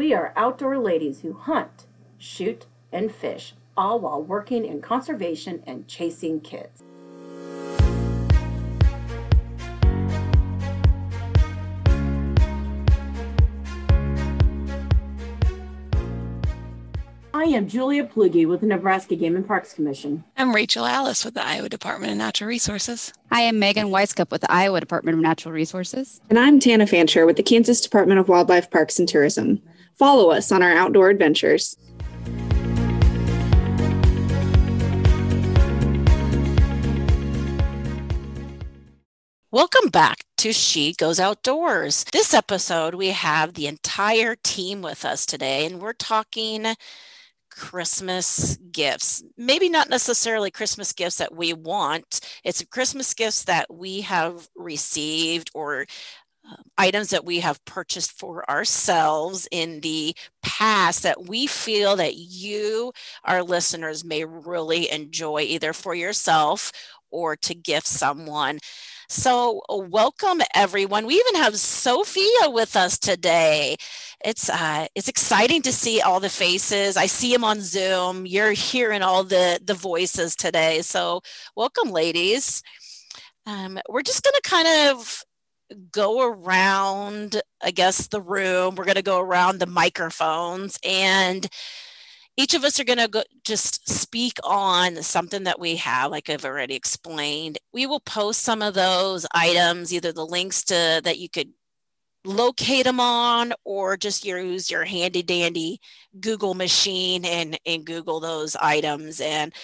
We are outdoor ladies who hunt, shoot, and fish, all while working in conservation and chasing kids. I am Julia Plugi with the Nebraska Game and Parks Commission. I'm Rachel Alice with the Iowa Department of Natural Resources. I am Megan Wisecup with the Iowa Department of Natural Resources. And I'm Tana Fancher with the Kansas Department of Wildlife Parks and Tourism. Follow us on our outdoor adventures. Welcome back to She Goes Outdoors. This episode, we have the entire team with us today, and we're talking Christmas gifts. Maybe not necessarily Christmas gifts that we want, it's Christmas gifts that we have received or items that we have purchased for ourselves in the past that we feel that you, our listeners, may really enjoy either for yourself or to gift someone. So, welcome everyone. We even have Sophia with us today. It's uh, it's exciting to see all the faces. I see them on Zoom. You're hearing all the the voices today. So, welcome, ladies. Um, we're just going to kind of go around, I guess, the room. We're going to go around the microphones and each of us are going to just speak on something that we have like i've already explained. We will post some of those items either the links to that you could locate them on or just use your handy dandy google machine and and google those items. And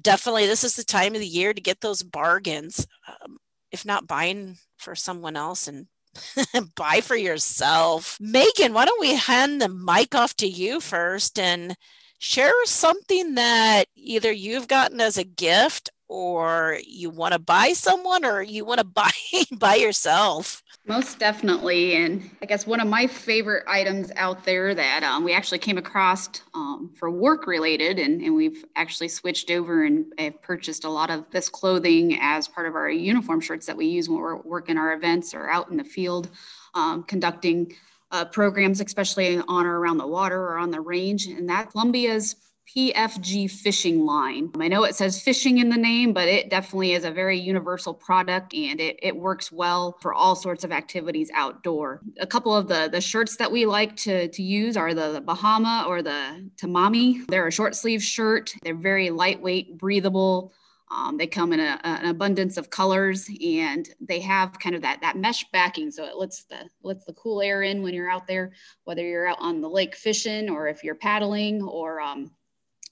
definitely this is the time of the year to get those bargains. Um, if not buying for someone else and buy for yourself. Megan, why don't we hand the mic off to you first and share something that either you've gotten as a gift or you want to buy someone or you want to buy by yourself? Most definitely and i guess one of my favorite items out there that um, we actually came across um, for work related and, and we've actually switched over and have purchased a lot of this clothing as part of our uniform shirts that we use when we're working our events or out in the field um, conducting uh, programs, especially on or around the water or on the range, and that Columbia's PFG fishing line. I know it says fishing in the name, but it definitely is a very universal product and it, it works well for all sorts of activities outdoor. A couple of the, the shirts that we like to, to use are the, the Bahama or the Tamiami. They're a short sleeve shirt, they're very lightweight, breathable. Um, they come in a, an abundance of colors, and they have kind of that that mesh backing, so it lets the lets the cool air in when you're out there, whether you're out on the lake fishing or if you're paddling or um,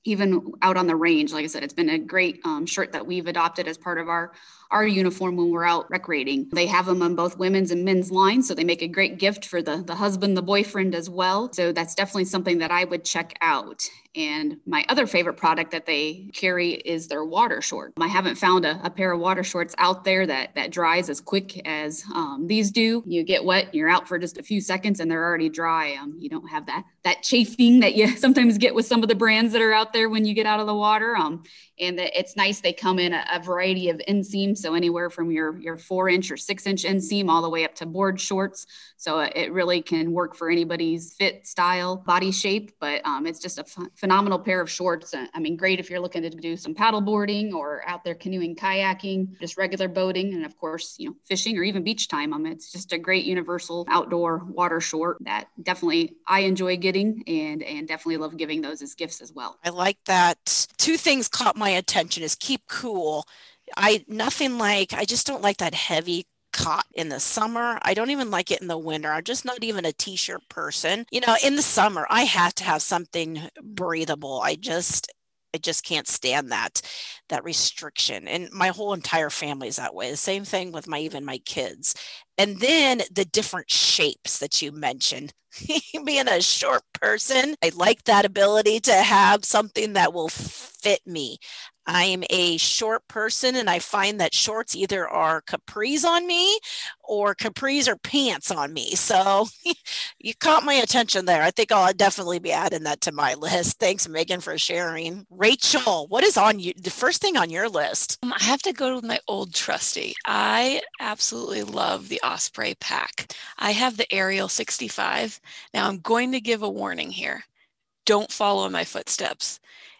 even out on the range. Like I said, it's been a great um, shirt that we've adopted as part of our our uniform when we're out recreating. They have them on both women's and men's lines, so they make a great gift for the the husband, the boyfriend as well. So that's definitely something that I would check out. And my other favorite product that they carry is their water short. I haven't found a, a pair of water shorts out there that that dries as quick as um, these do. You get wet, you're out for just a few seconds, and they're already dry. Um, you don't have that that chafing that you sometimes get with some of the brands that are out there when you get out of the water. Um, and it's nice they come in a, a variety of inseams so anywhere from your your four inch or six inch inseam all the way up to board shorts. So it really can work for anybody's fit style body shape but um, it's just a phenomenal pair of shorts. I mean great if you're looking to do some paddle boarding or out there canoeing kayaking just regular boating and of course you know fishing or even beach time. Um, it's just a great universal outdoor water short that definitely i enjoy getting and and definitely love giving those as gifts as well. I like that. Two things caught my attention is keep cool. I nothing like I just don't like that heavy cot in the summer. I don't even like it in the winter. I'm just not even a t-shirt person. You know, in the summer, I have to have something breathable. I just I just can't stand that that restriction. And my whole entire family is that way. The same thing with my even my kids. And then the different shapes that you mentioned. Being a short person, I like that ability to have something that will fit me. I am a short person and I find that shorts either are capris on me or capris or pants on me. So you caught my attention there. I think I'll definitely be adding that to my list. Thanks, Megan, for sharing. Rachel, what is on you? The first thing on your list? Um, I have to go with my old trusty. I absolutely love the Osprey pack. I have the Ariel 65. Now I'm going to give a warning here. Don't follow my footsteps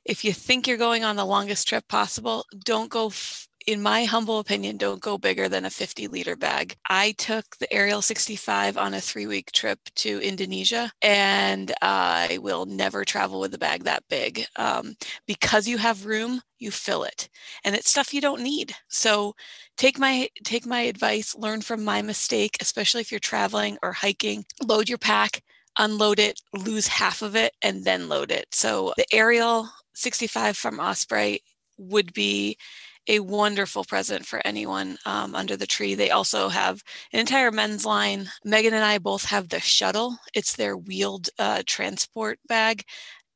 if you think you're going on the longest trip possible, don't go f- in my humble opinion, don't go bigger than a 50 liter bag. I took the Ariel 65 on a three week trip to Indonesia, and I will never travel with a bag that big. Um, because you have room, you fill it, and it's stuff you don't need. So take my take my advice, learn from my mistake, especially if you're traveling or hiking. Load your pack, unload it, lose half of it, and then load it. So the Ariel 65 from Osprey would be a wonderful present for anyone um, under the tree. They also have an entire men's line. Megan and I both have the shuttle. It's their wheeled uh, transport bag.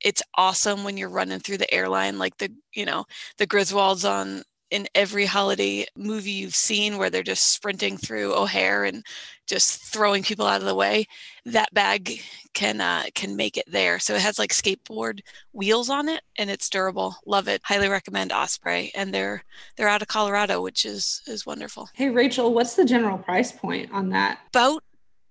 It's awesome when you're running through the airline, like the you know the Griswolds on in every holiday movie you've seen where they're just sprinting through O'Hare and just throwing people out of the way. That bag can uh, can make it there. So it has like skateboard wheels on it, and it's durable. Love it. Highly recommend Osprey, and they're they're out of Colorado, which is is wonderful. Hey Rachel, what's the general price point on that? About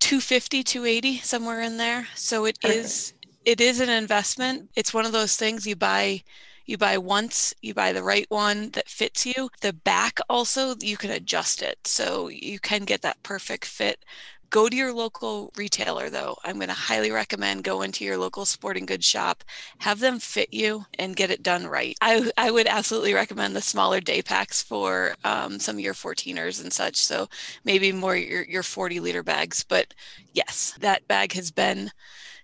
250 280 somewhere in there so it Perfect. is it is an investment it's one of those things you buy you buy once, you buy the right one that fits you. The back also, you can adjust it. So you can get that perfect fit. Go to your local retailer though. I'm going to highly recommend go into your local sporting goods shop, have them fit you and get it done right. I, I would absolutely recommend the smaller day packs for um, some of your 14ers and such. So maybe more your, your 40 liter bags. But yes, that bag has been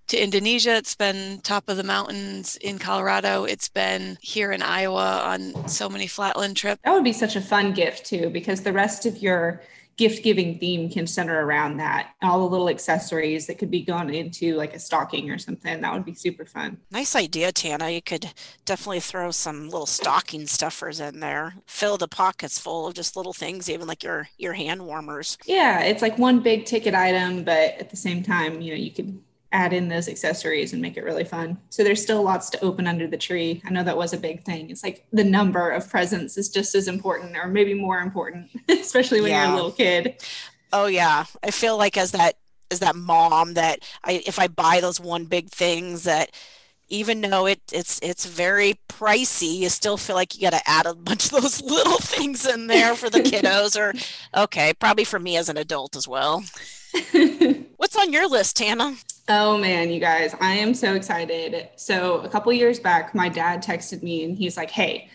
to Indonesia. It's been top of the mountains in Colorado. It's been here in Iowa on so many flatland trips. That would be such a fun gift too, because the rest of your gift giving theme can center around that. All the little accessories that could be gone into like a stocking or something. That would be super fun. Nice idea, Tana. You could definitely throw some little stocking stuffers in there. Fill the pockets full of just little things, even like your your hand warmers. Yeah, it's like one big ticket item, but at the same time, you know, you could add in those accessories and make it really fun. So there's still lots to open under the tree. I know that was a big thing. It's like the number of presents is just as important or maybe more important, especially when yeah. you're a little kid. Oh yeah. I feel like as that as that mom that I if I buy those one big things that even though it it's it's very pricey, you still feel like you got to add a bunch of those little things in there for the kiddos or okay, probably for me as an adult as well. What's on your list, Tana? Oh man, you guys, I am so excited. So, a couple years back, my dad texted me and he's like, Hey,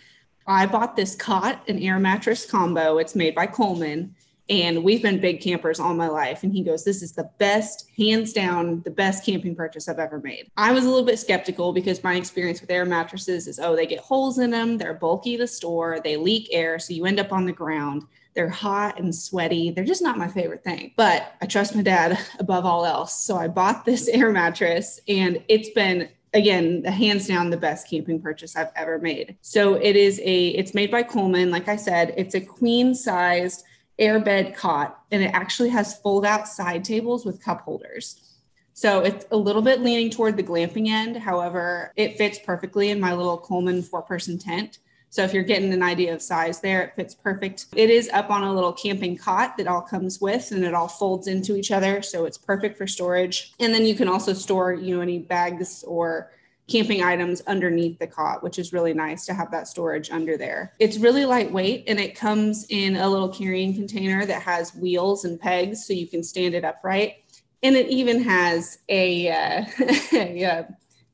I bought this cot and air mattress combo. It's made by Coleman. And we've been big campers all my life. And he goes, This is the best, hands down, the best camping purchase I've ever made. I was a little bit skeptical because my experience with air mattresses is, oh, they get holes in them, they're bulky to store, they leak air. So you end up on the ground. They're hot and sweaty. They're just not my favorite thing. But I trust my dad above all else. So I bought this air mattress and it's been again the hands down the best camping purchase i've ever made so it is a it's made by coleman like i said it's a queen sized airbed cot and it actually has fold out side tables with cup holders so it's a little bit leaning toward the glamping end however it fits perfectly in my little coleman four person tent so if you're getting an idea of size there, it fits perfect. It is up on a little camping cot that all comes with and it all folds into each other. So it's perfect for storage. And then you can also store, you know, any bags or camping items underneath the cot, which is really nice to have that storage under there. It's really lightweight and it comes in a little carrying container that has wheels and pegs so you can stand it upright. And it even has a, uh,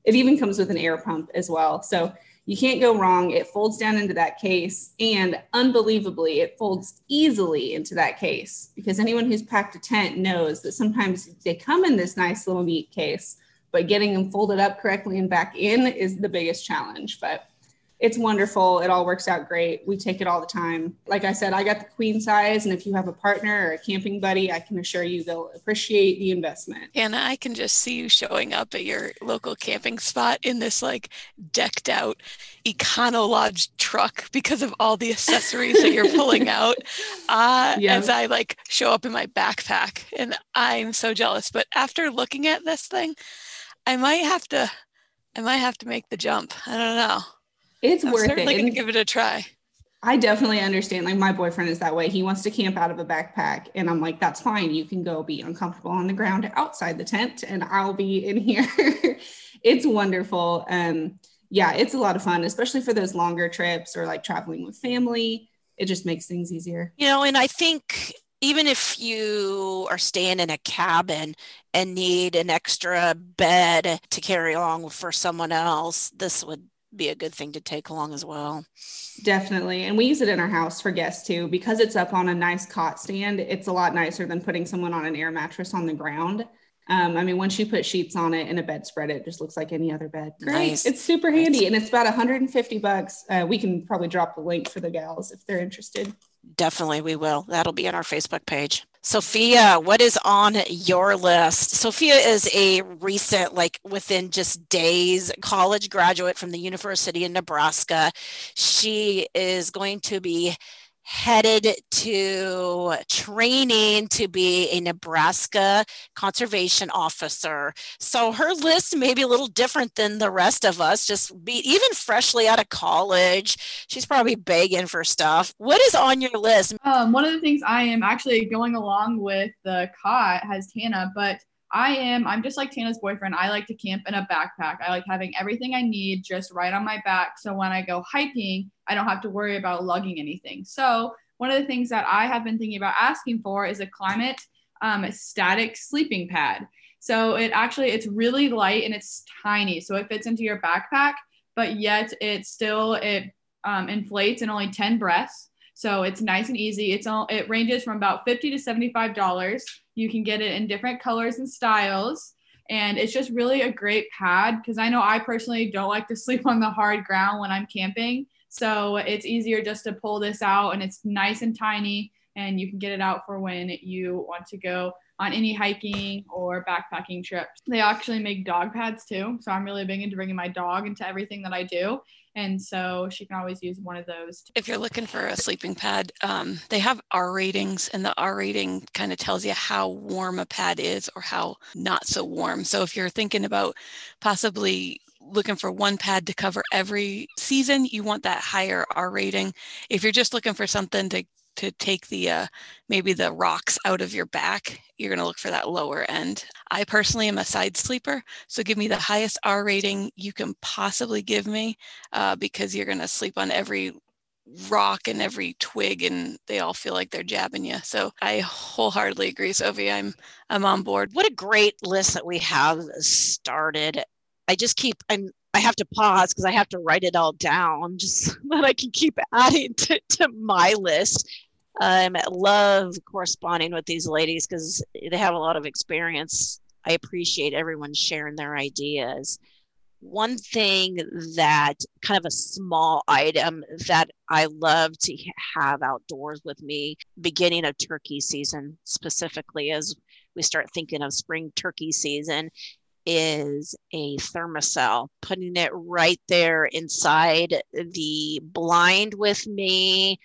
it even comes with an air pump as well. So you can't go wrong. It folds down into that case, and unbelievably, it folds easily into that case because anyone who's packed a tent knows that sometimes they come in this nice little neat case, but getting them folded up correctly and back in is the biggest challenge. But it's wonderful. It all works out great. We take it all the time. Like I said, I got the queen size. And if you have a partner or a camping buddy, I can assure you they'll appreciate the investment. Tana, I can just see you showing up at your local camping spot in this like decked out Econo Lodge truck because of all the accessories that you're pulling out. Uh, yeah. As I like show up in my backpack. And I'm so jealous. But after looking at this thing, I might have to I might have to make the jump. I don't know. It's I'm worth certainly it. Gonna give it a try. I definitely understand. Like my boyfriend is that way. He wants to camp out of a backpack, and I'm like, that's fine. You can go be uncomfortable on the ground outside the tent, and I'll be in here. it's wonderful. Um, yeah, it's a lot of fun, especially for those longer trips or like traveling with family. It just makes things easier. You know, and I think even if you are staying in a cabin and need an extra bed to carry along for someone else, this would be a good thing to take along as well. Definitely. And we use it in our house for guests too. Because it's up on a nice cot stand, it's a lot nicer than putting someone on an air mattress on the ground. Um, I mean, once you put sheets on it and a bedspread, it just looks like any other bed. Great. Nice. It's super handy and it's about 150 bucks. Uh, we can probably drop the link for the gals if they're interested. Definitely, we will. That'll be on our Facebook page. Sophia, what is on your list? Sophia is a recent, like within just days, college graduate from the University of Nebraska. She is going to be headed to training to be a Nebraska conservation officer. So her list may be a little different than the rest of us, just be even freshly out of college. She's probably begging for stuff. What is on your list? Um, one of the things I am actually going along with the cot has Tana, but I am, I'm just like Tana's boyfriend. I like to camp in a backpack. I like having everything I need just right on my back. So when I go hiking, I don't have to worry about lugging anything. So one of the things that I have been thinking about asking for is a Klymit um, static sleeping pad. So it actually, it's really light and it's tiny. So it fits into your backpack, but yet it still, it um, inflates in only 10 breaths. So it's nice and easy. It's all, it ranges from about 50 to $75. You can get it in different colors and styles. And it's just really a great pad because I know I personally don't like to sleep on the hard ground when I'm camping. So it's easier just to pull this out and it's nice and tiny and you can get it out for when you want to go on any hiking or backpacking trips. They actually make dog pads too. So I'm really big into bringing my dog into everything that I do. And so she can always use one of those. If you're looking for a sleeping pad, um, they have R ratings, and the R rating kind of tells you how warm a pad is or how not so warm. So if you're thinking about possibly looking for one pad to cover every season, you want that higher R rating. If you're just looking for something to to take the uh, maybe the rocks out of your back, you're going to look for that lower end. I personally am a side sleeper, so give me the highest R rating you can possibly give me uh, because you're going to sleep on every rock and every twig and they all feel like they're jabbing you. So I wholeheartedly agree, Sophie. I'm I'm on board. What a great list that we have started. I just keep I'm I have to pause because I have to write it all down just so that I can keep adding to, to my list um, love corresponding with these ladies because they have a lot of experience. I appreciate everyone sharing their ideas. One thing that kind of a small item that I love to have outdoors with me, beginning of turkey season specifically, as we start thinking of spring turkey season, is a Thermacell, putting it right there inside the blind with me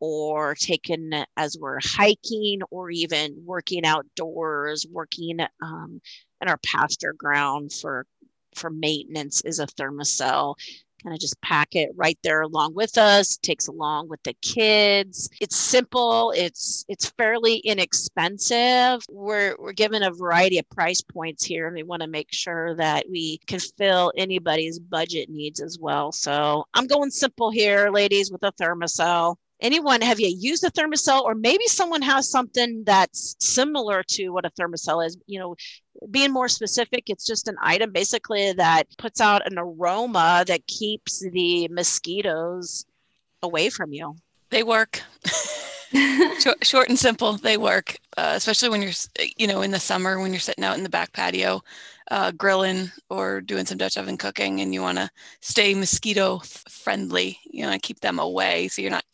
or taken as we're hiking or even working outdoors, working um, in our pasture ground for for maintenance is a Thermacell. Kind of just pack it right there along with us, takes along with the kids. It's simple, it's it's fairly inexpensive. We're we're given a variety of price points here, and we want to make sure that we can fill anybody's budget needs as well. So I'm going simple here, ladies, with a Thermacell anyone have you used a Thermacell or maybe someone has something that's similar to what a Thermacell is. You know being more specific it's just an item basically that puts out an aroma that keeps the mosquitoes away from you they work short, short, and simple. They work, uh, especially when you're, you know, in the summer when you're sitting out in the back patio, uh, grilling or doing some Dutch oven cooking, and you want to stay mosquito friendly. You know, keep them away so you're not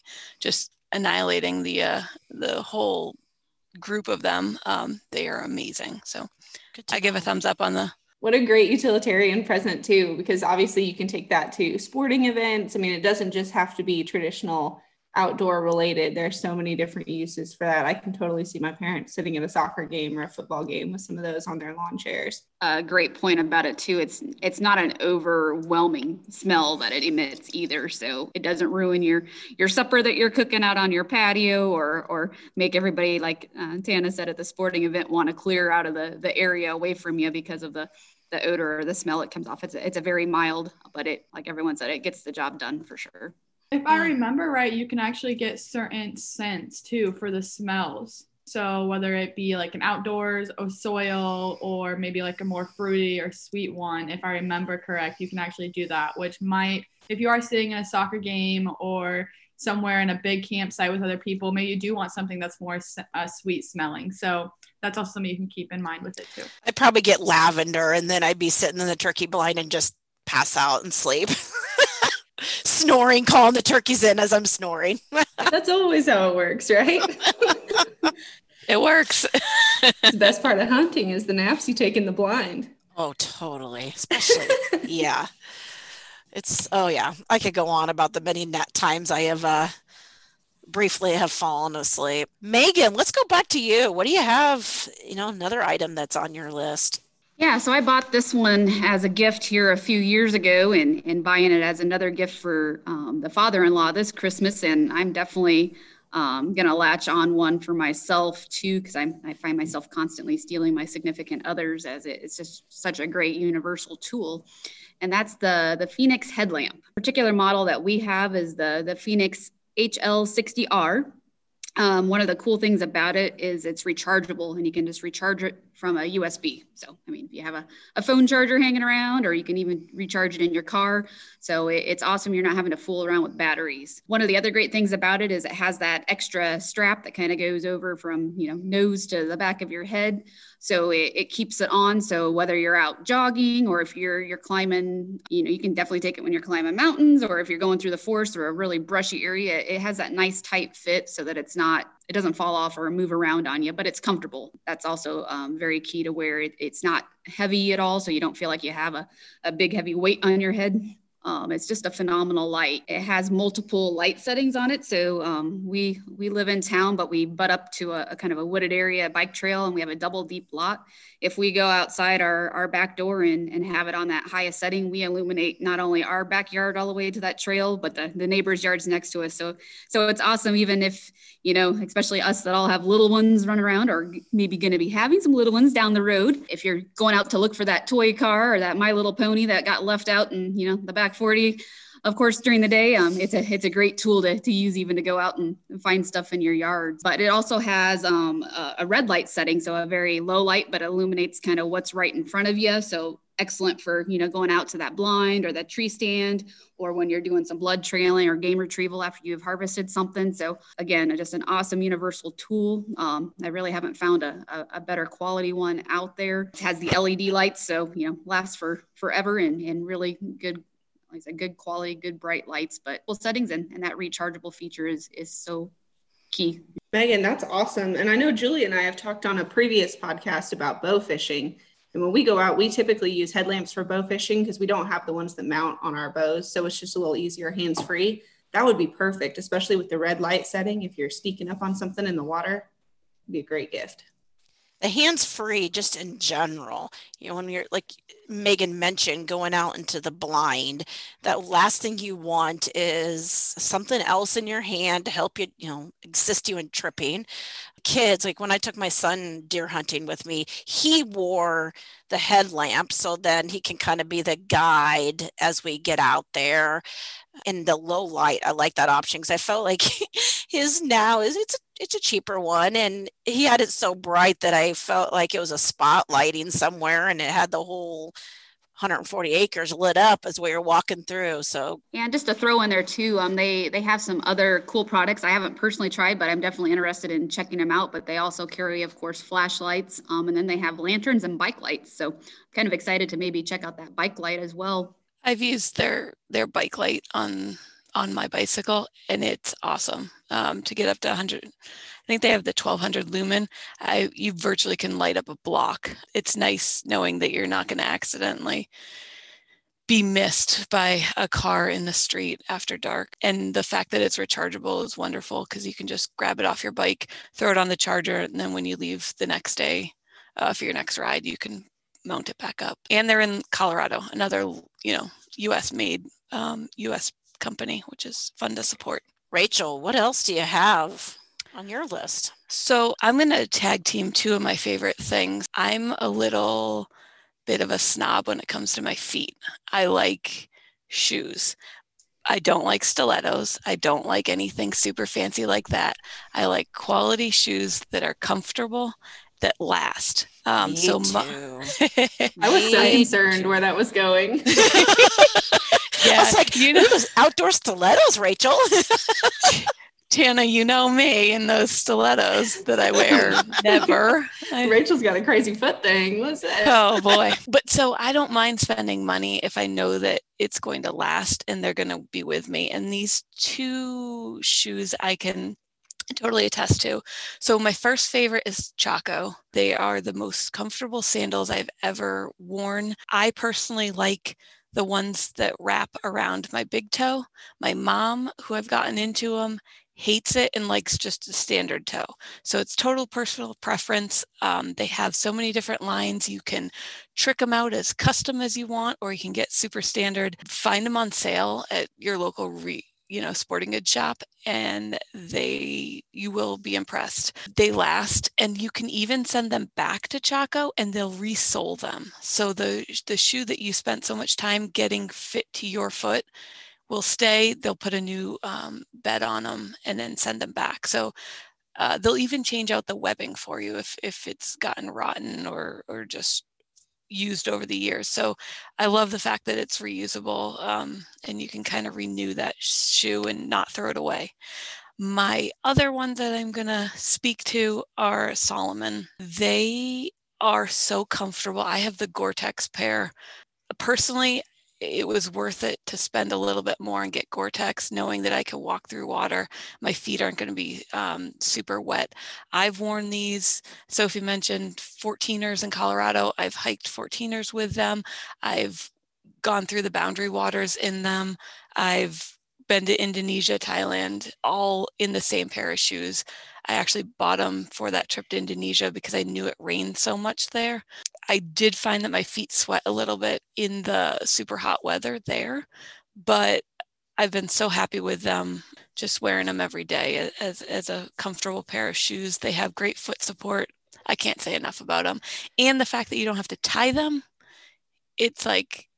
just annihilating the uh, the whole group of them. Um, they are amazing. So I give a thumbs up on the what a great utilitarian present too because obviously you can take that to sporting events i mean it doesn't just have to be traditional outdoor related there's so many different uses for that. I can totally see my parents sitting at a soccer game or a football game with some of those on their lawn chairs. A great point about it too it's it's not an overwhelming smell that it emits either so it doesn't ruin your your supper that you're cooking out on your patio or or make everybody like uh, tana said at the sporting event want to clear out of the the area away from you because of the the odor or the smell it comes off. It's a, it's a very mild but it like everyone said it gets the job done for sure if I remember right, you can actually get certain scents too for the smells. So whether it be like an outdoors or soil or maybe like a more fruity or sweet one, if I remember correct, you can actually do that, which might, if you are sitting in a soccer game or somewhere in a big campsite with other people, maybe you do want something that's more uh, sweet smelling. So that's also something you can keep in mind with it too. I'd probably get lavender and then I'd be sitting in the turkey blind and just pass out and sleep. snoring, calling the turkeys in as I'm snoring. That's always how it works, right? it works. the best part of hunting is the naps you take in the blind. Oh, totally. Especially, yeah. It's oh yeah. I could go on about the many net times I have uh briefly have fallen asleep. Megan, let's go back to you. What do you have? You know, another item that's on your list. Yeah, so I bought this one as a gift here a few years ago and, and buying it as another gift for um, the father in law this Christmas. And I'm definitely um, going to latch on one for myself too, because I find myself constantly stealing my significant others as it, it's just such a great universal tool. And that's the, the Fenix headlamp. Particular model that we have is the, the Fenix HL60R. Um, one of the cool things about it is it's rechargeable and you can just recharge it from a USB. So, I mean, if you have a, a phone charger hanging around, or you can even recharge it in your car. So, it, it's awesome. You're not having to fool around with batteries. One of the other great things about it is it has that extra strap that kind of goes over from, you know, nose to the back of your head. So it, it keeps it on. So whether you're out jogging or if you're you're climbing, you know, you can definitely take it when you're climbing mountains or if you're going through the forest or a really brushy area. It has that nice tight fit so that it's not it doesn't fall off or move around on you, but it's comfortable. That's also um, very key to where it, it's not heavy at all. So you don't feel like you have a, a big heavy weight on your head. Um, it's just a phenomenal light. It has multiple light settings on it. So um, we we live in town, but we butt up to a, a, kind of a wooded area, bike trail, and we have a double deep lot. If we go outside our, our back door and, and have it on that highest setting, we illuminate not only our backyard all the way to that trail, but the, the neighbors' yards next to us. So so it's awesome, even if you know, especially us that all have little ones running around or maybe going to be having some little ones down the road. If you're going out to look for that toy car or that My Little Pony that got left out in, you know, the back 40, of course, during the day, um, it's a it's a great tool to, to use even to go out and find stuff in your yards. But it also has um, a, a red light setting, so a very low light, but illuminates kind of what's right in front of you. So excellent for you know going out to that blind or that tree stand or when you're doing some blood trailing or game retrieval after you've harvested something so again just an awesome universal tool um, i really haven't found a, a, a, better quality one out there it has the led lights so you know lasts for forever and, and really good like I said, good quality, good bright lights, but well settings and, and that rechargeable feature is is so key. Megan, that's awesome. And I know Julie and I have talked on a previous podcast about bow fishing and when we go out, we typically use headlamps for bow fishing because we don't have the ones that mount on our bows. So it's just a little easier hands free. That would be perfect, especially with the red light setting. If you're sneaking up on something in the water, be a great gift the hands free just in general. You know when you're like megan mentioned going out into the blind that last thing you want is something else in your hand to help you you know assist you in tripping. Kids like when i took my son deer hunting with me he wore the headlamp so then he can kind of be the guide as we get out there in the low light i like that option because i felt like his now is it's a, it's a cheaper one and he had it so bright that i felt like it was a spotlighting somewhere and it had the whole 140 acres lit up as we were walking through. So yeah, and just to throw in there too, um, they they have some other cool products I haven't personally tried, but I'm definitely interested in checking them out. But they also carry, of course, flashlights, um, and then they have lanterns and bike lights. So kind of excited to maybe check out that bike light as well. I've used their their bike light on on my bicycle, and it's awesome um, to get up to 100. I think they have the 1200 lumen. I, you virtually can light up a block. It's nice knowing that you're not going to accidentally be missed by a car in the street after dark. And the fact that it's rechargeable is wonderful because you can just grab it off your bike, throw it on the charger, and then when you leave the next day uh, for your next ride, you can mount it back up. And they're in Colorado, another you know U.S. made um, U.S. company, which is fun to support. Rachel, what else do you have? on your list? So I'm going to tag team two of my favorite things. I'm a little bit of a snob when it comes to my feet. I like shoes. I don't like stilettos. I don't like anything super fancy like that. I like quality shoes that are comfortable that last. Um, Me so too. I was so concerned where that was going. yeah, I was like, you know, those outdoor stilettos, Rachel. Tana, you know me and those stilettos that I wear. Never. Rachel's got a crazy foot thing. What's it? Oh boy. But so I don't mind spending money if I know that it's going to last and they're going to be with me. And these two shoes I can totally attest to. So my first favorite is Chaco. They are the most comfortable sandals I've ever worn. I personally like the ones that wrap around my big toe. My mom, who I've gotten into them, hates it and likes just a standard toe. So it's total personal preference. Um, they have so many different lines. You can trick them out as custom as you want, or you can get super standard. Find them on sale at your local re, you know sporting goods shop and they you will be impressed they last and you can even send them back to chaco and they'll resole them so the the shoe that you spent so much time getting fit to your foot will stay. They'll put a new um, bed on them and then send them back. So uh, they'll even change out the webbing for you if if it's gotten rotten or or just used over the years. So I love the fact that it's reusable um, and you can kind of renew that shoe and not throw it away. My other ones that I'm going to speak to are Salomon. They are so comfortable. I have the Gore-Tex pair. Personally, it was worth it to spend a little bit more and get Gore-Tex, knowing that I can walk through water. My feet aren't going to be um, super wet. I've worn these. Sophie mentioned 14ers in Colorado. I've hiked 14ers with them. I've gone through the boundary waters in them. I've been to Indonesia, Thailand, all in the same pair of shoes. I actually bought them for that trip to Indonesia because I knew it rained so much there. I did find that my feet sweat a little bit in the super hot weather there, but I've been so happy with them just wearing them every day as, as a comfortable pair of shoes. They have great foot support. I can't say enough about them. And the fact that you don't have to tie them, it's like,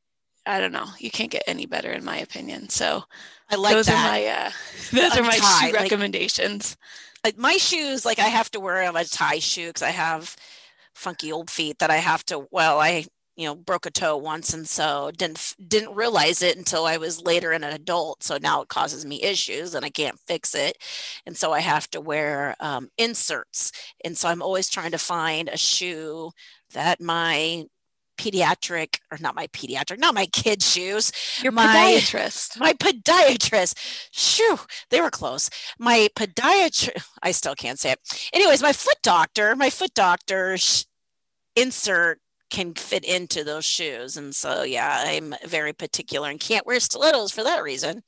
I don't know, you can't get any better in my opinion. So I like those that. are my uh, those are my shoe like, recommendations. Like my shoes, like I have to wear a tie shoe because I have funky old feet that I have to. Well, I you know broke a toe once, and so didn't didn't realize it until I was later in an adult. So now it causes me issues, and I can't fix it, and so I have to wear um, inserts. And so I'm always trying to find a shoe that my pediatric or not my pediatric, not my kid shoes. Your my, podiatrist. My podiatrist. Shoo, they were close. My podiatrist, I still can't say it. Anyways, my foot doctor, my foot doctor's insert can fit into those shoes. And so, yeah, I'm very particular and can't wear stilettos for that reason.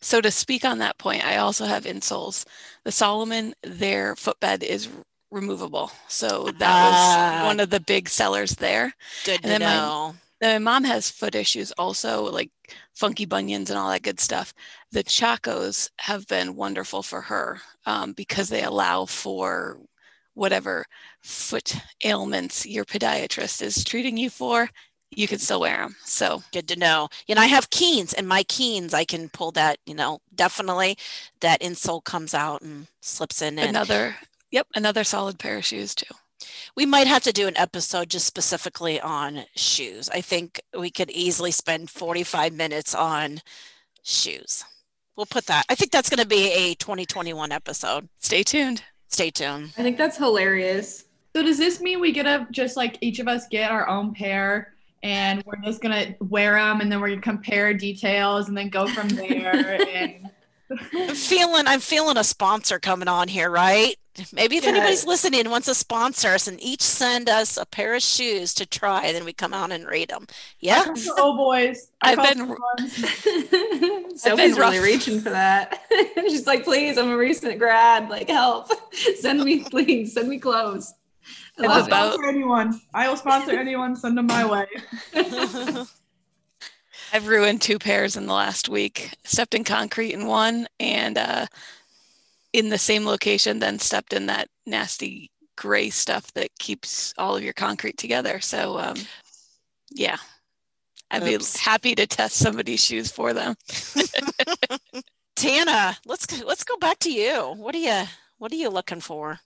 So, to speak on that point, I also have insoles. The Salomon, their footbed is removable. So that was uh, one of the big sellers there. Good and to know. My, my mom has foot issues also, like funky bunions and all that good stuff. The Chacos have been wonderful for her um, because they allow for whatever foot ailments your podiatrist is treating you for you can still wear them. So good to know. You know, I have Keens and my Keens, I can pull that, you know, definitely that insole comes out and slips in. Another Yep, another solid pair of shoes too. We might have to do an episode just specifically on shoes. I think we could easily spend 45 minutes on shoes. We'll put that. I think that's going to be a 2021 episode. Stay tuned. Stay tuned. I think that's hilarious. So does this mean we get a just like each of us get our own pair and we're just gonna wear them and then we're gonna compare details and then go from there and I'm feeling I'm feeling a sponsor coming on here, right? Maybe if Yeah. anybody's listening and wants to sponsor us and each send us a pair of shoes to try, then we come out and rate them. Yeah. oh boys. I I've call been- them ones. Sophie's rough. really reaching for that. She's like, please, I'm a recent grad. Like, help. send me, please, send me clothes. I I'll love about- sponsor anyone. I will sponsor anyone. Send them my way. I've ruined two pairs in the last week. Stepped in concrete in one and uh, in the same location, then stepped in that nasty gray stuff that keeps all of your concrete together. So, um, yeah, I'd Oops. be happy to test somebody's shoes for them. Tana, let's go- let's go back to you. What are you what are you looking for?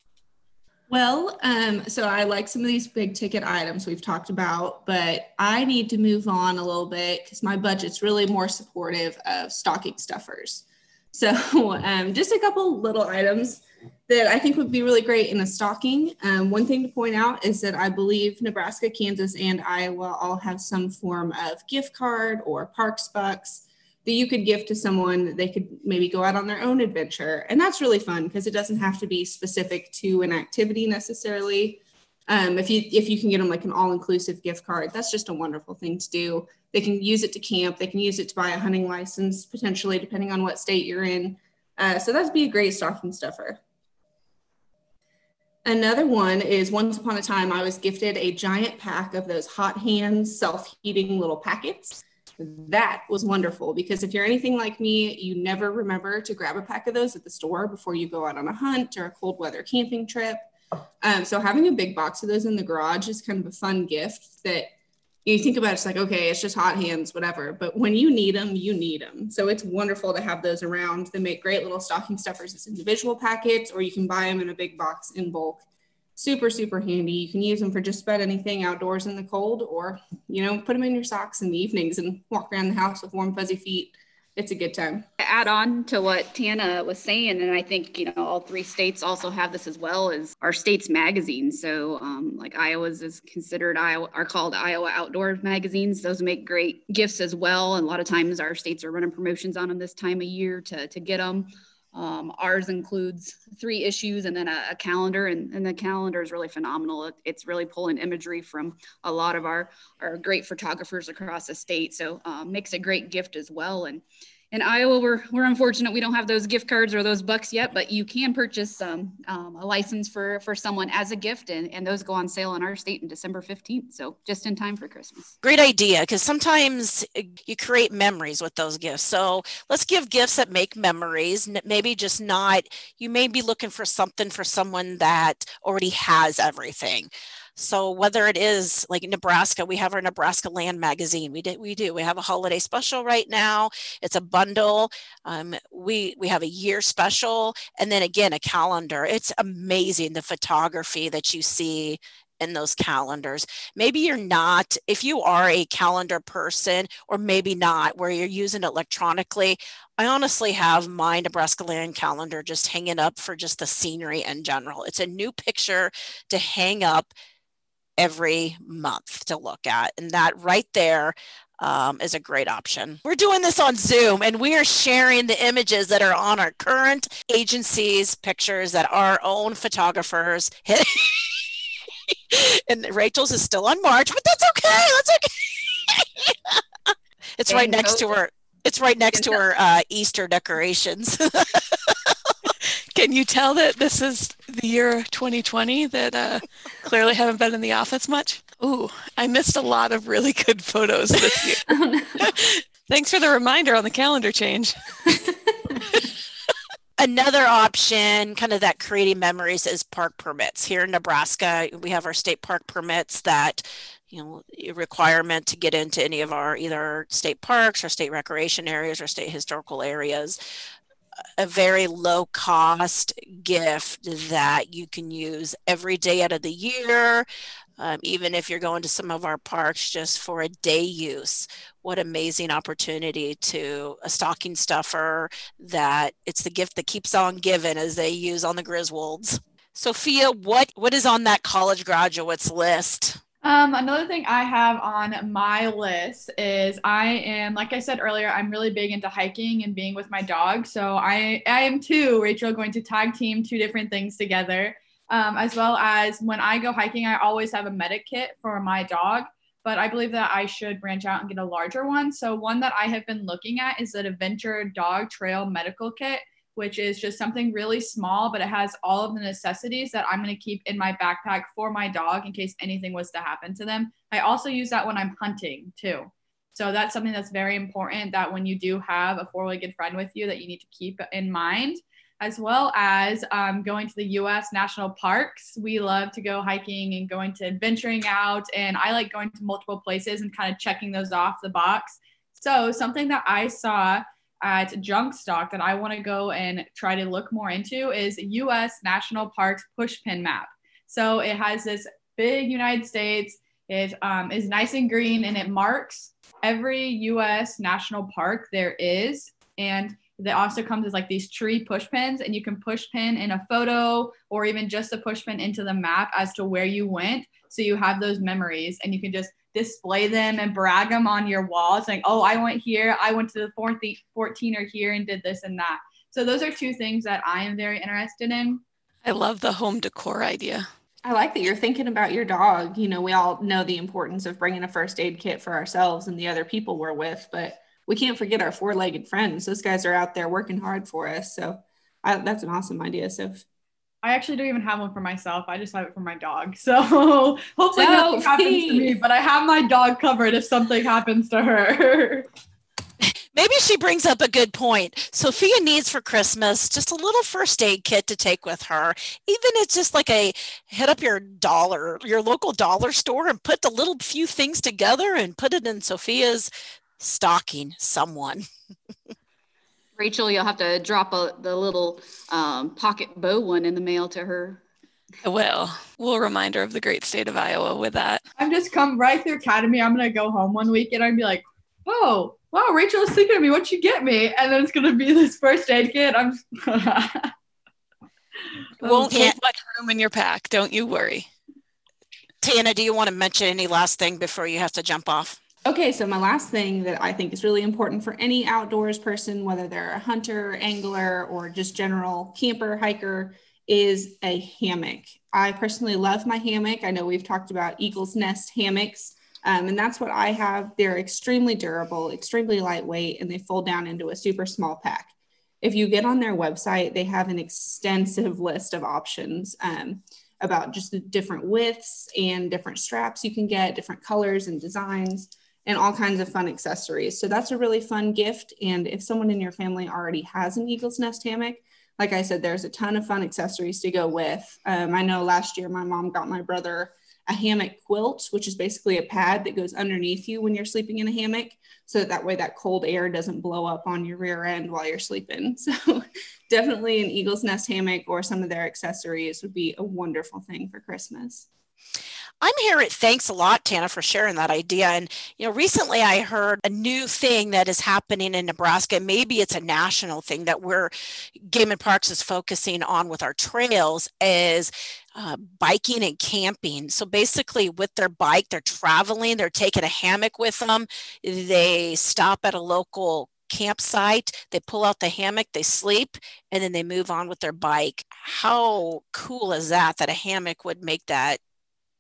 Well, um, so I like some of these big ticket items we've talked about, but I need to move on a little bit because my budget's really more supportive of stocking stuffers. So, um, just a couple little items that I think would be really great in a stocking. Um, one thing to point out is that I believe Nebraska, Kansas, and Iowa all have some form of gift card or Parks Bucks that you could give to someone. They could maybe go out on their own adventure. And that's really fun because it doesn't have to be specific to an activity necessarily. Um, if you if you can get them like an all-inclusive gift card, that's just a wonderful thing to do. They can use it to camp. They can use it to buy a hunting license, potentially, depending on what state you're in. Uh, so that'd be a great stocking stuffer. Another one is once upon a time, I was gifted a giant pack of those hot hands self heating little packets. That was wonderful because if you're anything like me, you never remember to grab a pack of those at the store before you go out on a hunt or a cold weather camping trip. Um, so having a big box of those in the garage is kind of a fun gift that you think about. It's like, okay, it's just hot hands, whatever. But when you need them, you need them. So it's wonderful to have those around. They make great little stocking stuffers as individual packets, or you can buy them in a big box in bulk. Super, super handy. You can use them for just about anything outdoors in the cold, or you know, put them in your socks in the evenings and walk around the house with warm, fuzzy feet. It's a good time. To add on to what Tana was saying, and I think you know all three states also have this as well as our state's magazines. So, um, like Iowa's is considered Iowa are called Iowa Outdoor magazines. Those make great gifts as well. And a lot of times our states are running promotions on them this time of year to to get them. Um, ours includes three issues and then a, a calendar, and, and the calendar is really phenomenal. It, it's really pulling imagery from a lot of our, our great photographers across the state. So um, makes a great gift as well. And in Iowa, we're, we're unfortunate we don't have those gift cards or those bucks yet, but you can purchase um, um, a license for, for someone as a gift, and, and those go on sale in our state in December 15th. So just in time for Christmas. Great idea because sometimes you create memories with those gifts. So let's give gifts that make memories. Maybe just not, you may be looking for something for someone that already has everything. So whether it is like Nebraska, we have our Nebraska Land magazine. We did we do. We have a holiday special right now. It's a bundle. Um, we we have a year special and then again a calendar. It's amazing the photography that you see in those calendars maybe you're not if you are a calendar person or maybe not where you're using it electronically i honestly have my nebraska land calendar just hanging up for just the scenery in general it's a new picture to hang up every month to look at and that right there um, is a great option. We're doing this on Zoom and we are sharing the images that are on our current agencies, pictures that our own photographers hit. and Rachel's is still on March, but that's okay. That's okay. it's right next to her. It's right next to her uh, Easter decorations. Can you tell that this is the year 2020 that uh, clearly haven't been in the office much? Ooh, I missed a lot of really good photos this year. Oh, no. Thanks for the reminder on the calendar change. Another option, kind of that creating memories, is park permits. Here in Nebraska, we have our state park permits that, you know, requirement to get into any of our either state parks or state recreation areas or state historical areas. A very low cost gift that you can use every day out of the year. Um, even if you're going to some of our parks just for a day use, what amazing opportunity to a stocking stuffer that it's the gift that keeps on giving as they use on the Griswolds. Sophia, what what is on that college graduates list? Um, another thing I have on my list is I am, like I said earlier, I'm really big into hiking and being with my dog. So I, I am too, Rachel, going to tag team two different things together. Um, as well as when I go hiking, I always have a medic kit for my dog, but I believe that I should branch out and get a larger one. So one that I have been looking at is the Adventure Dog Trail Medical Kit which is just something really small, but it has all of the necessities that I'm going to keep in my backpack for my dog in case anything was to happen to them. I also use that when I'm hunting too. So that's something that's very important that when you do have a four-legged friend with you that you need to keep in mind as well as um, going to the US national parks. We love to go hiking and going to adventuring out. And I like going to multiple places and kind of checking those off the box. So, something that I saw at Junkstock that I want to go and try to look more into is US National Parks pushpin map. So it has this big United States, it um, is nice and green, and it marks every US national park there is. And that also comes as like these tree push pins, and you can push pin in a photo or even just a push pin into the map as to where you went. So you have those memories and you can just display them and brag them on your wall like, oh, I went here, I went to the 14 or here and did this and that. So those are two things that I am very interested in. I love the home decor idea. I like that you're thinking about your dog. You know, we all know the importance of bringing a first aid kit for ourselves and the other people we're with, but we can't forget our four legged friends. Those guys are out there working hard for us. So I, that's an awesome idea. So I actually don't even have one for myself. I just have it for my dog. So hopefully nothing happens to me, but I have my dog covered if something happens to her. Maybe she brings up a good point. Sophia needs for Christmas just a little first aid kit to take with her. Even it's just like a hit up your dollar, your local dollar store and put the little few things together and put it in Sophia's stocking someone. Rachel, you'll have to drop a, the little um, pocket bow one in the mail to her. I will. We'll remind her of the great state of Iowa with that. I'm just come right through Academy. I'm gonna go home one week and I'd be like, oh, wow, Rachel is thinking of me. What'd you get me? And then it's gonna be this first aid kit. I'm won't take much room in your pack. Don't you worry. Tana, do you want to mention any last thing before you have to jump off? Okay, so my last thing that I think is really important for any outdoors person, whether they're a hunter, angler, or just general camper, hiker, is a hammock. I personally love my hammock. I know we've talked about Eagle's Nest hammocks, um, and that's what I have. They're extremely durable, extremely lightweight, and they fold down into a super small pack. If you get on their website, they have an extensive list of options. Um, about just the different widths and different straps you can get, different colors and designs and all kinds of fun accessories. So that's a really fun gift. And if someone in your family already has an Eagle's Nest hammock, like I said, there's a ton of fun accessories to go with. Um, I know last year my mom got my brother a hammock quilt, which is basically a pad that goes underneath you when you're sleeping in a hammock. So that, that way that cold air doesn't blow up on your rear end while you're sleeping. So definitely an Eagle's Nest hammock or some of their accessories would be a wonderful thing for Christmas. I'm here. Thanks a lot, Tana, for sharing that idea. And, you know, recently I heard a new thing that is happening in Nebraska. Maybe it's a national thing that we're, Game and Parks is focusing on with our trails is uh, biking and camping. So basically, with their bike, they're traveling, they're taking a hammock with them. They stop at a local campsite, they pull out the hammock, they sleep, and then they move on with their bike. How cool is that? That a hammock would make that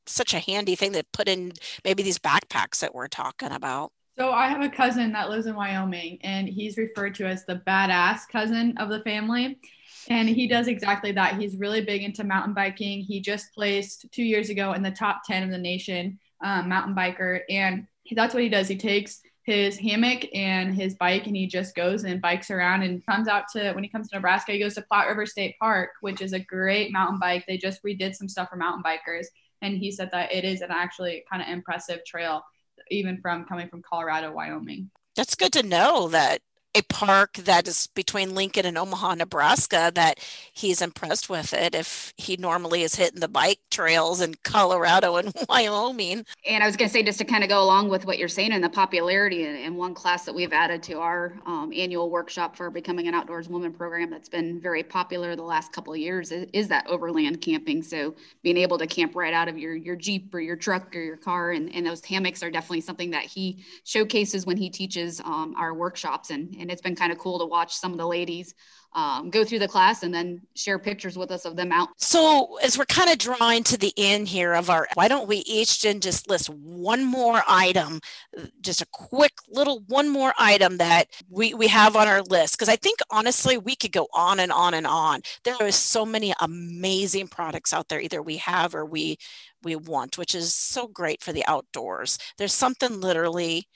such a handy thing to put in maybe these backpacks that we're talking about. So I have a cousin that lives in Wyoming and he's referred to as the badass cousin of the family. And he does exactly that. He's really big into mountain biking. He just placed two years ago in the top 10 of the nation um, mountain biker. And that's what he does. He takes his hammock and his bike and he just goes and bikes around and comes out to when he comes to Nebraska, he goes to Platte River State Park, which is a great mountain bike. They just redid some stuff for mountain bikers and he said that it is an actually kind of impressive trail even from coming from colorado wyoming. That's good to know that a park that is between Lincoln and Omaha, Nebraska, that he's impressed with it if he normally is hitting the bike trails in Colorado and Wyoming. And I was going to say, just to kind of go along with what you're saying and the popularity, and one class that we've added to our um, annual workshop for becoming an outdoors woman program that's been very popular the last couple of years is, is that overland camping. So being able to camp right out of your your Jeep or your truck or your car, and, and those hammocks are definitely something that he showcases when he teaches um, our workshops. And, and it's been kind of cool to watch some of the ladies um, go through the class and then share pictures with us of them out. So, as we're kind of drawing to the end here of our, why don't we each just list one more item, just a quick little one more item that we, we have on our list? Because I think honestly, we could go on and on and on. There are so many amazing products out there, either we have or we we want, which is so great for the outdoors. There's something literally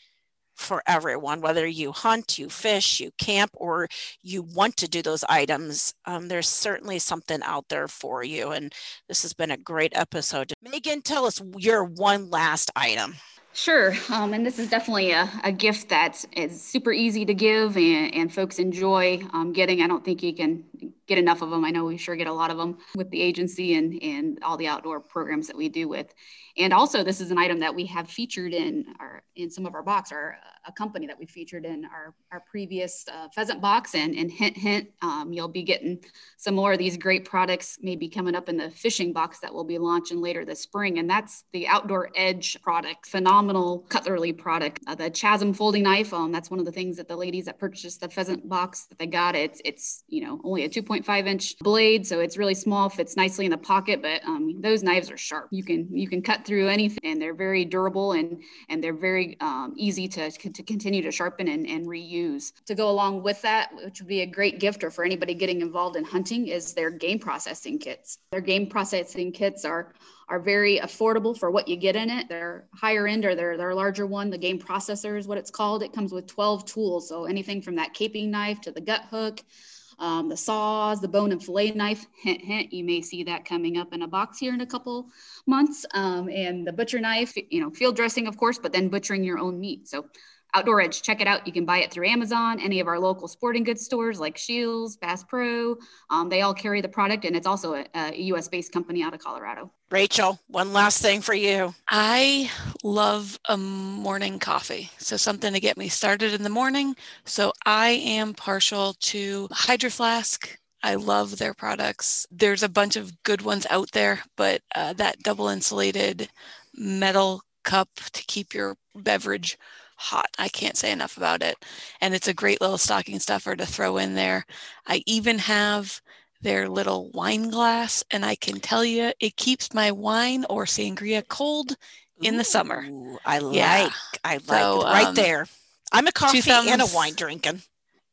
for everyone, whether you hunt, you fish, you camp, or you want to do those items. Um, there's certainly something out there for you. And this has been a great episode. Megan, tell us your one last item. Sure. Um, and this is definitely a, a gift that is super easy to give and, and folks enjoy um, getting. I don't think you can get enough of them. I know we sure get a lot of them with the agency and, and all the outdoor programs that we do with. And also, this is an item that we have featured in our in some of our box, our a company that we featured in our, our previous uh, pheasant box. And, and hint, hint, um, you'll be getting some more of these great products maybe coming up in the fishing box that we'll be launching later this spring. And that's the Outdoor Edge product, phenomenal cutlery product. Uh, the Chasm folding knife, um, that's one of the things that the ladies that purchased the pheasant box that they got. It's, it's you know, only a 2.5 inch blade, so it's really small, fits nicely in the pocket, but um, those knives are sharp. You can, you can cut through anything and they're very durable and, and they're very um, easy to, to continue to sharpen and, and reuse. To go along with that, which would be a great gift or for anybody getting involved in hunting, is their game processing kits. Their game processing kits are are very affordable for what you get in it. They're higher end or they're, they're larger one. The game processor is what it's called. It comes with 12 tools. So anything from that caping knife to the gut hook, um, the saws, the bone and fillet knife. Hint, hint. You may see that coming up in a box here in a couple months. Um, and the butcher knife, you know, field dressing, of course, but then butchering your own meat. So Outdoor Edge, check it out. You can buy it through Amazon, any of our local sporting goods stores like Scheels, Bass Pro. Um, they all carry the product, and it's also a, a US based company out of Colorado. Rachel, one last thing for you. I love a morning coffee. So, something to get me started in the morning. So, I am partial to Hydro Flask. I love their products. There's a bunch of good ones out there, but uh, that double insulated metal cup to keep your beverage hot. I can't say enough about it. And it's a great little stocking stuffer to throw in there. I even have their little wine glass, and I can tell you it keeps my wine or sangria cold in the summer. Ooh, I yeah. like, I like so, right um, there. I'm a coffee thumbs, and a wine drinking.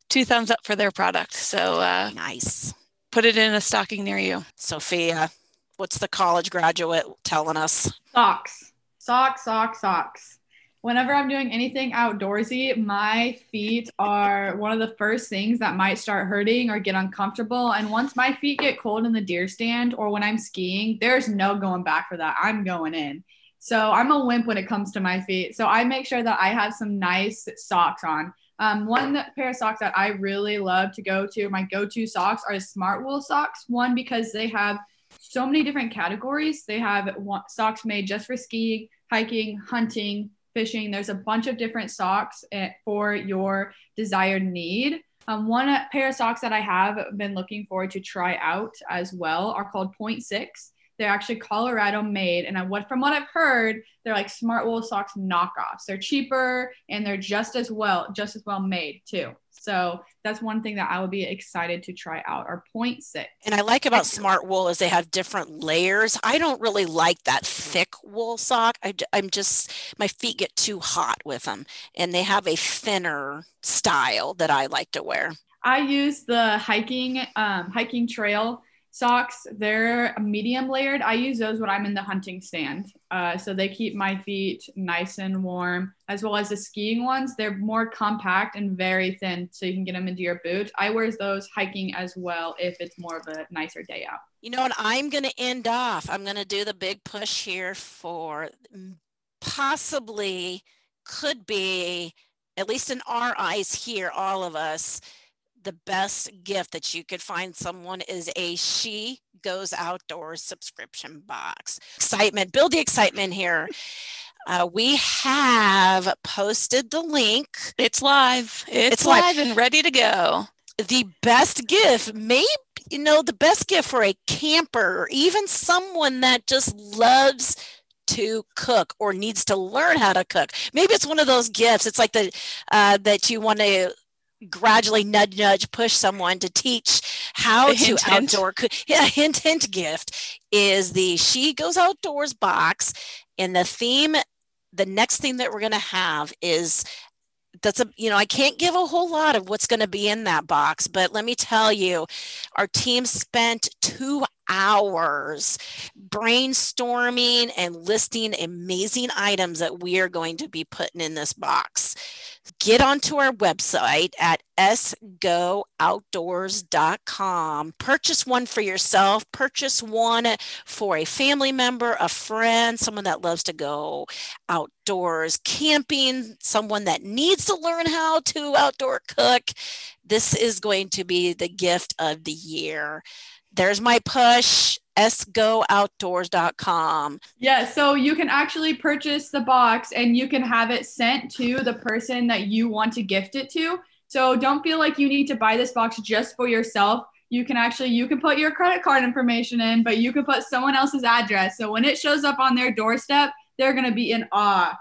Two thumbs up for their product. So uh, nice. Put it in a stocking near you. Sophia, what's the college graduate telling us? Socks, socks, socks, socks whenever I'm doing anything outdoorsy, my feet are one of the first things that might start hurting or get uncomfortable. And once my feet get cold in the deer stand or when I'm skiing, there's no going back for that. I'm going in. So I'm a wimp when it comes to my feet. So I make sure that I have some nice socks on. Um, one pair of socks that I really love to go to, my go to socks are Smartwool socks. One, because they have so many different categories. They have socks made just for skiing, hiking, hunting, fishing. There's a bunch of different socks eh, for your desired need. Um, one pair of socks that I have been looking forward to try out as well are called Point Six. They're actually Colorado made, and I, what from what I've heard, they're like Smartwool socks knockoffs. They're cheaper and they're just as well, just as well made too. So that's one thing that I would be excited to try out. Or point six. And I like about Smartwool is they have different layers. I don't really like that thick wool sock. I, I'm just my feet get too hot with them, and they have a thinner style that I like to wear. I use the hiking um, hiking trail socks they're medium layered. I use those when i'm in the hunting stand. Uh, so they keep my feet nice and warm as well as the skiing ones. They're more compact and very thin so you can get them into your boot. I wear those hiking as well if it's more of a nicer day out. You know what? i'm going to end off. I'm going to do the big push here for possibly could be at least in our eyes here, all of us, the best gift that you could find someone is a She Goes Outdoors subscription box. Excitement, build the excitement here. Uh, we have posted the link. It's live. It's, It's live. live and ready to go. The best gift, maybe, you know, the best gift for a camper or even someone that just loves to cook or needs to learn how to cook. Maybe it's one of those gifts. It's like the uh, that you want to gradually nudge nudge push someone to teach how to hint, hint. outdoor cook. Yeah, hint hint gift is the She Goes Outdoors box, and the theme. The next thing that we're going to have is that's a you know I can't give a whole lot of what's going to be in that box, but let me tell you, our team spent two hours brainstorming and listing amazing items that we are going to be putting in this box. Get onto our website at sgooutdoors.com. Purchase one for yourself, purchase one for a family member, a friend, someone that loves to go outdoors camping, someone that needs to learn how to outdoor cook. This is going to be the gift of the year. There's my push, sgooutdoors.com. Yeah, so you can actually purchase the box and you can have it sent to the person that you want to gift it to. So don't feel like you need to buy this box just for yourself. You can actually you can put your credit card information in, but you can put someone else's address. So when it shows up on their doorstep, they're going to be in awe.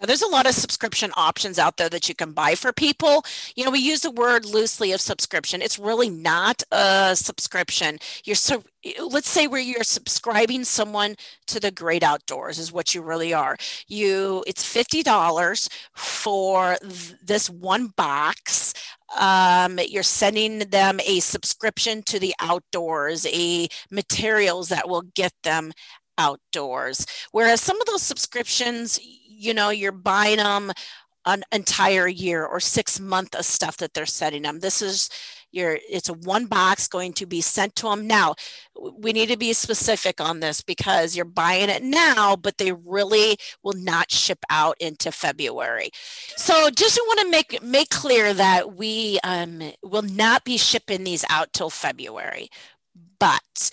Now, there's a lot of subscription options out there that you can buy for people. You know, we use the word loosely of subscription. It's really not a subscription. You're so let's say where you're subscribing someone to the great outdoors is what you really are. You it's $50 for th- this one box. Um, you're sending them a subscription to the outdoors, a materials that will get them outdoors. Whereas some of those subscriptions, you know, you're buying them an entire year or six month of stuff that they're sending them. This is your it's a one box going to be sent to them now we need to be specific on this because you're buying it now but they really will not ship out into february so just want to make make clear that we um, will not be shipping these out till february but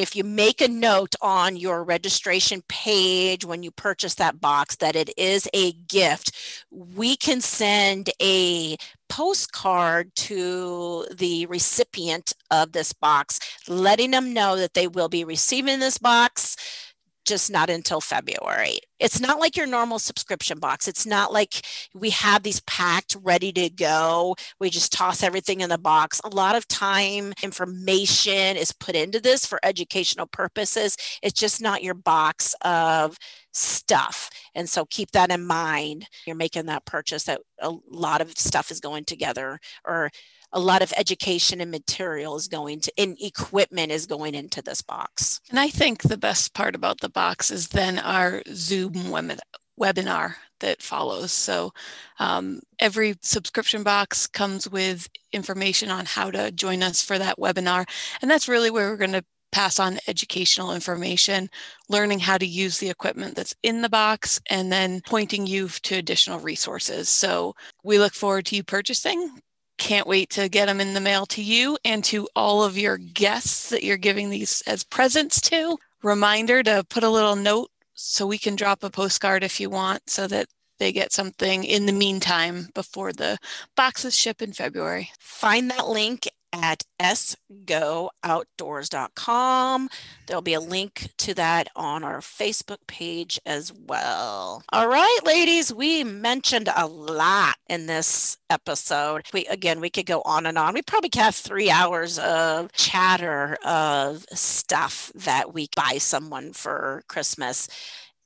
if you make a note on your registration page when you purchase that box that it is a gift, we can send a postcard to the recipient of this box, letting them know that they will be receiving this box just not until February. It's not like your normal subscription box. It's not like we have these packed ready to go. We just toss everything in the box. A lot of time information is put into this for educational purposes. It's just not your box of stuff. And so keep that in mind. You're making that purchase that a lot of stuff is going together or a lot of education and material is going to and equipment is going into this box. And I think the best part about the box is then our Zoom web- webinar that follows. So um, every subscription box comes with information on how to join us for that webinar. And that's really where we're going to pass on educational information, learning how to use the equipment that's in the box, and then pointing you to additional resources. So we look forward to you purchasing. Can't wait to get them in the mail to you and to all of your guests that you're giving these as presents to. Reminder to put a little note so we can drop a postcard if you want so that they get something in the meantime before the boxes ship in February. Find that link at sgooutdoors.com. There'll be a link to that on our Facebook page as well. All right, ladies, we mentioned a lot in this episode. We again, we could go on and on. We probably have three hours of chatter of stuff that we buy someone for Christmas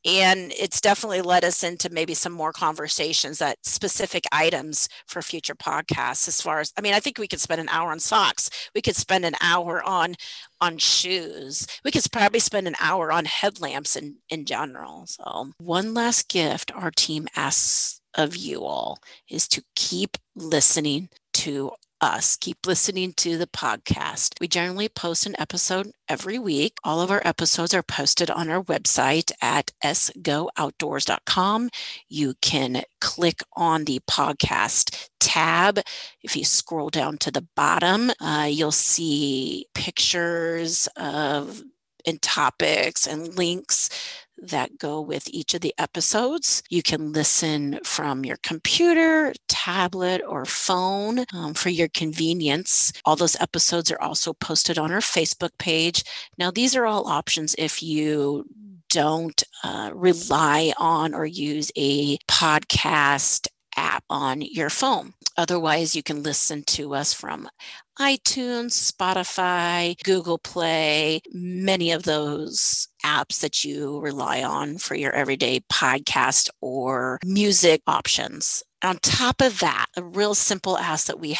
and it's definitely led us into maybe some more conversations that specific items for future podcasts as far as i mean i think we could spend an hour on socks. We could spend an hour on on shoes. We could probably spend an hour on headlamps in in general. So one last gift our team asks of you all is to keep listening to us. Keep listening to the podcast. We generally post an episode every week. All of our episodes are posted on our website at sgooutdoors.com. You can click on the podcast tab. If you scroll down to the bottom, uh, you'll see pictures of and topics and links that go with each of the episodes. You can listen from your computer, tablet, or phone um, for your convenience. All those episodes are also posted on our Facebook page. Now, these are all options if you don't uh, rely on or use a podcast app on your phone. Otherwise, you can listen to us from iTunes, Spotify, Google Play, many of those apps that you rely on for your everyday podcast or music options. On top of that, a real simple ask that we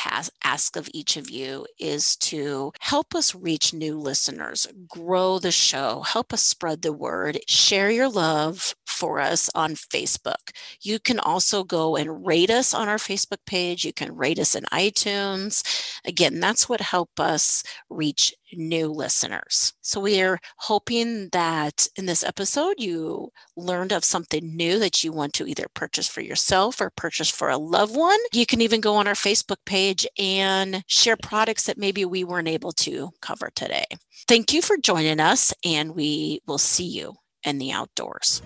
ask of each of you is to help us reach new listeners, grow the show, help us spread the word, share your love for us on Facebook. You can also go and rate us on our Facebook page. You can rate us in iTunes. Again, that's what help us reach new listeners. So we are hoping that in this episode you learned of something new that you want to either purchase for yourself or purchase for a loved one. You can even go on our Facebook page and share products that maybe we weren't able to cover today. Thank you for joining us and we will see you in the outdoors.